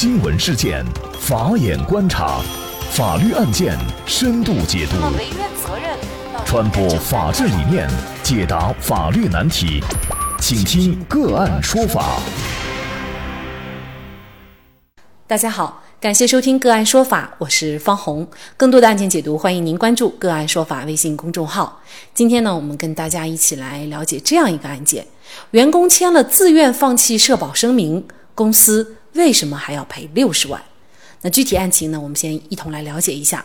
新闻事件，法眼观察，法律案件深度解读，责任传播法治理念，解答法律难题，请听个案说法。大家好，感谢收听个案说法，我是方红。更多的案件解读，欢迎您关注个案说法微信公众号。今天呢，我们跟大家一起来了解这样一个案件：员工签了自愿放弃社保声明，公司为什么还要赔六十万？那具体案情呢，我们先一同来了解一下。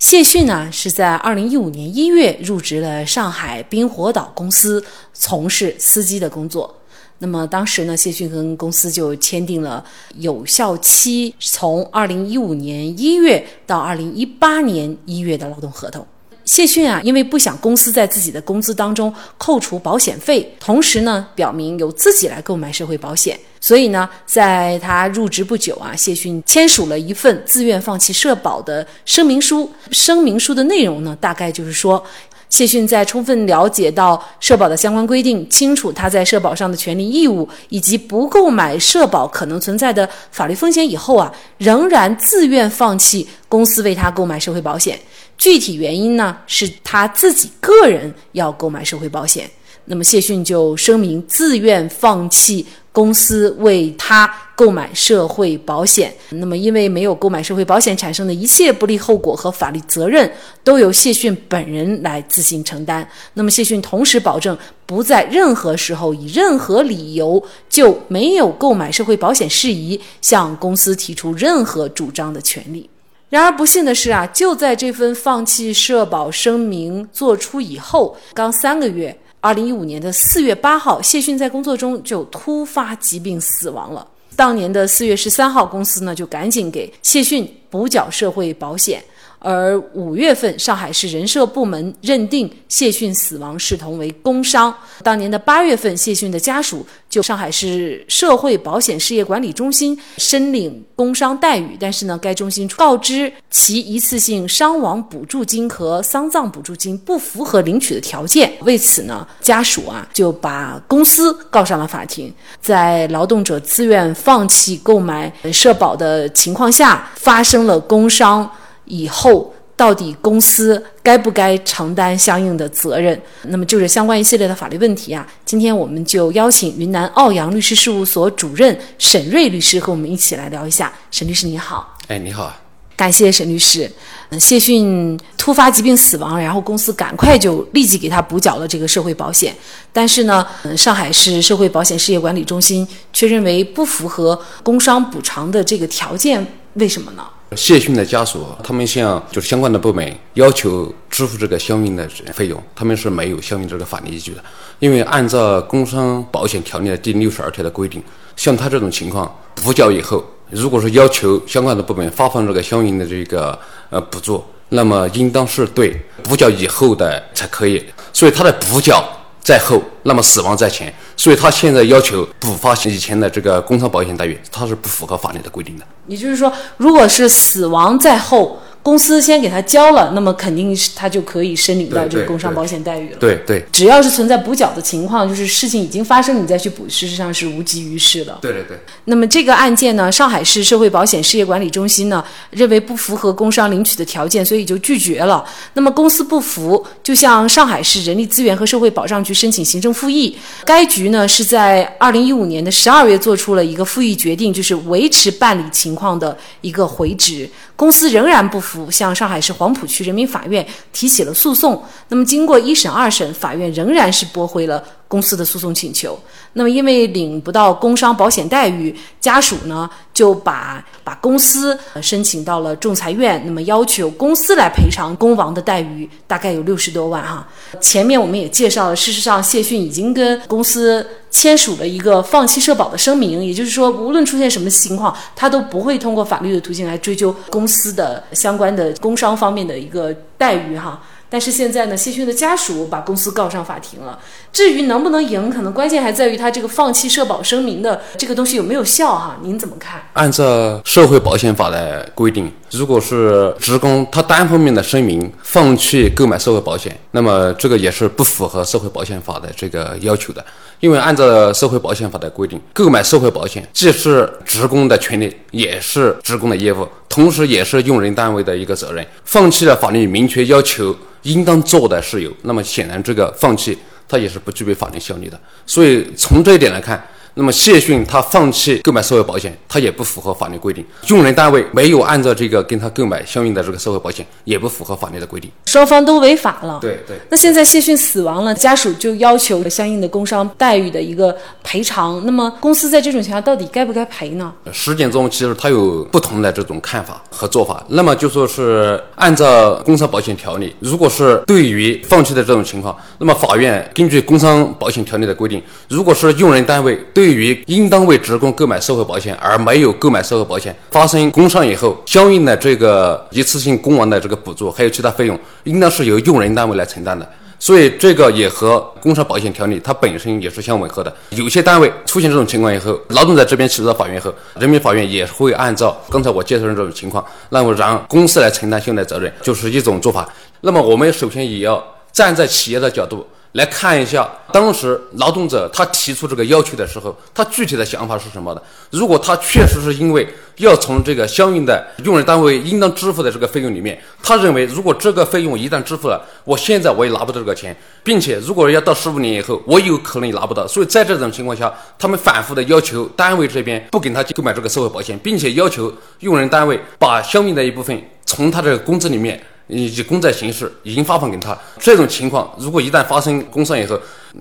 谢逊呢是在二零一五年一月入职了上海冰火岛公司，从事司机的工作。那么当时呢，谢逊跟公司就签订了有效期从二零一五年一月到二零一八年一月的劳动合同。谢逊啊，因为不想公司在自己的工资当中扣除保险费，同时呢，表明由自己来购买社会保险，所以呢，在他入职不久啊，谢逊签署了一份自愿放弃社保的声明书。声明书的内容呢，大概就是说。谢逊在充分了解到社保的相关规定，清楚他在社保上的权利义务，以及不购买社保可能存在的法律风险以后啊，仍然自愿放弃公司为他购买社会保险。具体原因呢，是他自己个人要购买社会保险。那么谢逊就声明自愿放弃公司为他购买社会保险。那么因为没有购买社会保险产生的一切不利后果和法律责任，都由谢逊本人来自行承担。那么谢逊同时保证不在任何时候以任何理由就没有购买社会保险事宜向公司提出任何主张的权利。然而不幸的是啊，就在这份放弃社保声明做出以后，刚三个月。二零一五年的四月八号，谢逊在工作中就突发疾病死亡了。当年的四月十三号，公司呢就赶紧给谢逊补缴社会保险。而五月份，上海市人社部门认定谢逊死亡视同为工伤。当年的八月份，谢逊的家属就上海市社会保险事业管理中心申领工伤待遇，但是呢，该中心告知其一次性伤亡补助金和丧葬补助金不符合领取的条件。为此呢，家属啊就把公司告上了法庭。在劳动者自愿放弃购买社保的情况下，发生了工伤。以后到底公司该不该承担相应的责任？那么就是相关一系列的法律问题啊。今天我们就邀请云南奥阳律师事务所主任沈瑞律师和我们一起来聊一下。沈律师你好，哎你好，感谢沈律师。谢逊突发疾病死亡，然后公司赶快就立即给他补缴了这个社会保险，但是呢，上海市社会保险事业管理中心却认为不符合工伤补偿的这个条件，为什么呢？谢逊的家属，他们向就是相关的部门要求支付这个相应的费用，他们是没有相应这个法律依据的。因为按照工伤保险条例的第六十二条的规定，像他这种情况补缴以后，如果说要求相关的部门发放这个相应的这个呃补助，那么应当是对补缴以后的才可以。所以他的补缴。在后，那么死亡在前，所以他现在要求补发以前的这个工伤保险待遇，他是不符合法律的规定的。也就是说，如果是死亡在后。公司先给他交了，那么肯定是他就可以申领到这个工伤保险待遇了。对对，只要是存在补缴的情况，就是事情已经发生，你再去补，事实上是无济于事的。对对对。那么这个案件呢，上海市社会保险事业管理中心呢认为不符合工伤领取的条件，所以就拒绝了。那么公司不服，就向上海市人力资源和社会保障局申请行政复议。该局呢是在二零一五年的十二月做出了一个复议决定，就是维持办理情况的一个回执。公司仍然不服，向上海市黄浦区人民法院提起了诉讼。那么，经过一审、二审，法院仍然是驳回了。公司的诉讼请求，那么因为领不到工伤保险待遇，家属呢就把把公司申请到了仲裁院，那么要求公司来赔偿工亡的待遇，大概有六十多万哈。前面我们也介绍了，事实上谢逊已经跟公司签署了一个放弃社保的声明，也就是说，无论出现什么情况，他都不会通过法律的途径来追究公司的相关的工伤方面的一个待遇哈。但是现在呢，谢逊的家属把公司告上法庭了。至于能不能赢，可能关键还在于他这个放弃社保声明的这个东西有没有效哈？您怎么看？按照社会保险法的规定，如果是职工他单方面的声明放弃购买社会保险，那么这个也是不符合社会保险法的这个要求的。因为按照社会保险法的规定，购买社会保险既是职工的权利，也是职工的业务，同时也是用人单位的一个责任。放弃了法律明确要求应当做的事由，那么显然这个放弃它也是不具备法律效力的。所以从这一点来看。那么谢逊他放弃购买社会保险，他也不符合法律规定。用人单位没有按照这个跟他购买相应的这个社会保险，也不符合法律的规定。双方都违法了。对对。那现在谢逊死亡了，家属就要求相应的工伤待遇的一个赔偿。那么公司在这种情况到底该不该赔呢？实践中其实他有不同的这种看法和做法。那么就说是按照工伤保险条例，如果是对于放弃的这种情况，那么法院根据工伤保险条例的规定，如果是用人单位。对对于应当为职工购买社会保险而没有购买社会保险，发生工伤以后，相应的这个一次性工亡的这个补助，还有其他费用，应当是由用人单位来承担的。所以这个也和工伤保险条例它本身也是相吻合的。有些单位出现这种情况以后，劳动者这边起诉到法院后，人民法院也会按照刚才我介绍的这种情况，那么让公司来承担相应的责任，就是一种做法。那么我们首先也要站在企业的角度。来看一下，当时劳动者他提出这个要求的时候，他具体的想法是什么的？如果他确实是因为要从这个相应的用人单位应当支付的这个费用里面，他认为如果这个费用一旦支付了，我现在我也拿不到这个钱，并且如果要到十五年以后，我有可能也拿不到。所以在这种情况下，他们反复的要求单位这边不给他购买这个社会保险，并且要求用人单位把相应的一部分从他这个工资里面。以及公债形式已经发放给他，这种情况如果一旦发生工伤以后，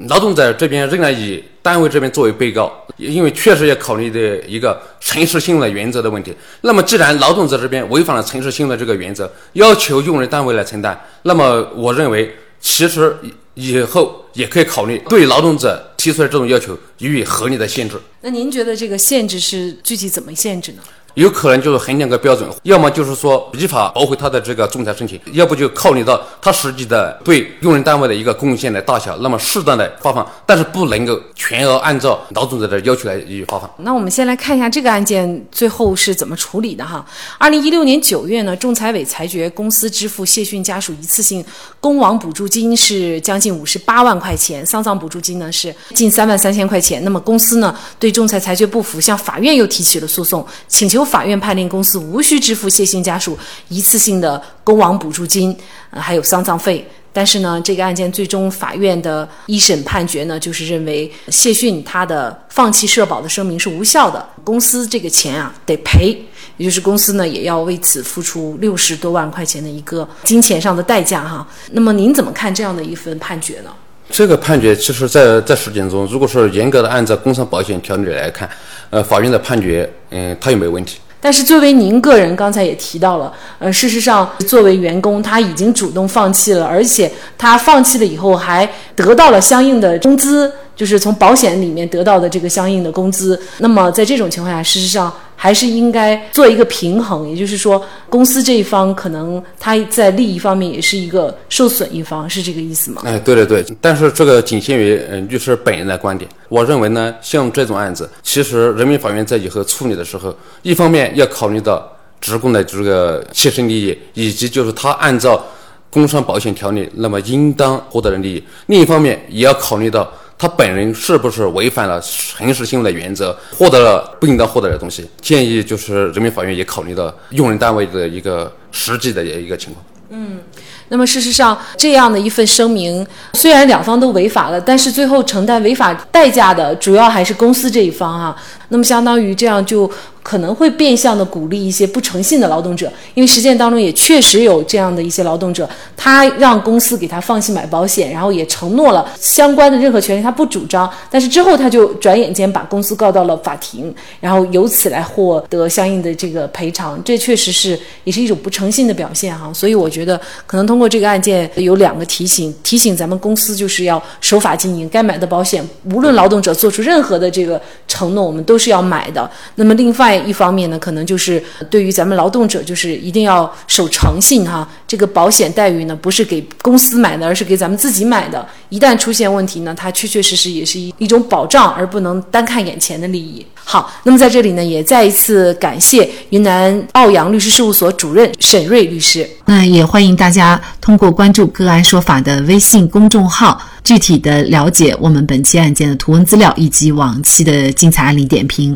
劳动者这边仍然以单位这边作为被告，因为确实要考虑的一个诚实信用的原则的问题。那么既然劳动者这边违反了诚实信用的这个原则，要求用人单位来承担，那么我认为其实以后也可以考虑对劳动者提出的这种要求予以合理的限制。那您觉得这个限制是具体怎么限制呢？有可能就是衡量个标准，要么就是说依法驳回他的这个仲裁申请，要不就考虑到他实际的对用人单位的一个贡献的大小，那么适当的发放，但是不能够全额按照劳动者的要求来予以发放。那我们先来看一下这个案件最后是怎么处理的哈。二零一六年九月呢，仲裁委裁决公司支付谢逊家属一次性工亡补助金是将近五十八万块钱，丧葬补助金呢是近三万三千块钱。那么公司呢对仲裁裁决不服，向法院又提起了诉讼，请求。由法院判令公司无需支付谢逊家属一次性的工亡补助金，还有丧葬费。但是呢，这个案件最终法院的一审判决呢，就是认为谢逊他的放弃社保的声明是无效的，公司这个钱啊得赔，也就是公司呢也要为此付出六十多万块钱的一个金钱上的代价哈。那么您怎么看这样的一份判决呢？这个判决其实，在在实践中，如果是严格的按照工伤保险条例来看，呃，法院的判决，嗯，他有没有问题？但是作为您个人，刚才也提到了，呃，事实上，作为员工，他已经主动放弃了，而且他放弃了以后还得到了相应的工资。就是从保险里面得到的这个相应的工资，那么在这种情况下，事实上还是应该做一个平衡，也就是说，公司这一方可能他在利益方面也是一个受损一方，是这个意思吗？哎，对对对，但是这个仅限于嗯律师本人的观点。我认为呢，像这种案子，其实人民法院在以后处理的时候，一方面要考虑到职工的这个切身利益，以及就是他按照工伤保险条例那么应当获得的利益；另一方面也要考虑到。他本人是不是违反了诚实信用的原则，获得了不应当获得的东西？建议就是人民法院也考虑到用人单位的一个实际的一个情况。嗯。那么事实上，这样的一份声明，虽然两方都违法了，但是最后承担违法代价的主要还是公司这一方啊。那么相当于这样就可能会变相的鼓励一些不诚信的劳动者，因为实践当中也确实有这样的一些劳动者，他让公司给他放弃买保险，然后也承诺了相关的任何权利他不主张，但是之后他就转眼间把公司告到了法庭，然后由此来获得相应的这个赔偿，这确实是也是一种不诚信的表现哈。所以我觉得可能通。过这个案件有两个提醒，提醒咱们公司就是要守法经营，该买的保险，无论劳动者做出任何的这个承诺，我们都是要买的。那么另外外一方面呢，可能就是对于咱们劳动者，就是一定要守诚信哈。这个保险待遇呢，不是给公司买的，而是给咱们自己买的。一旦出现问题呢，它确确实实也是一一种保障，而不能单看眼前的利益。好，那么在这里呢，也再一次感谢云南奥阳律师事务所主任沈瑞律师。那也欢迎大家通过关注“个案说法”的微信公众号，具体的了解我们本期案件的图文资料以及往期的精彩案例点评。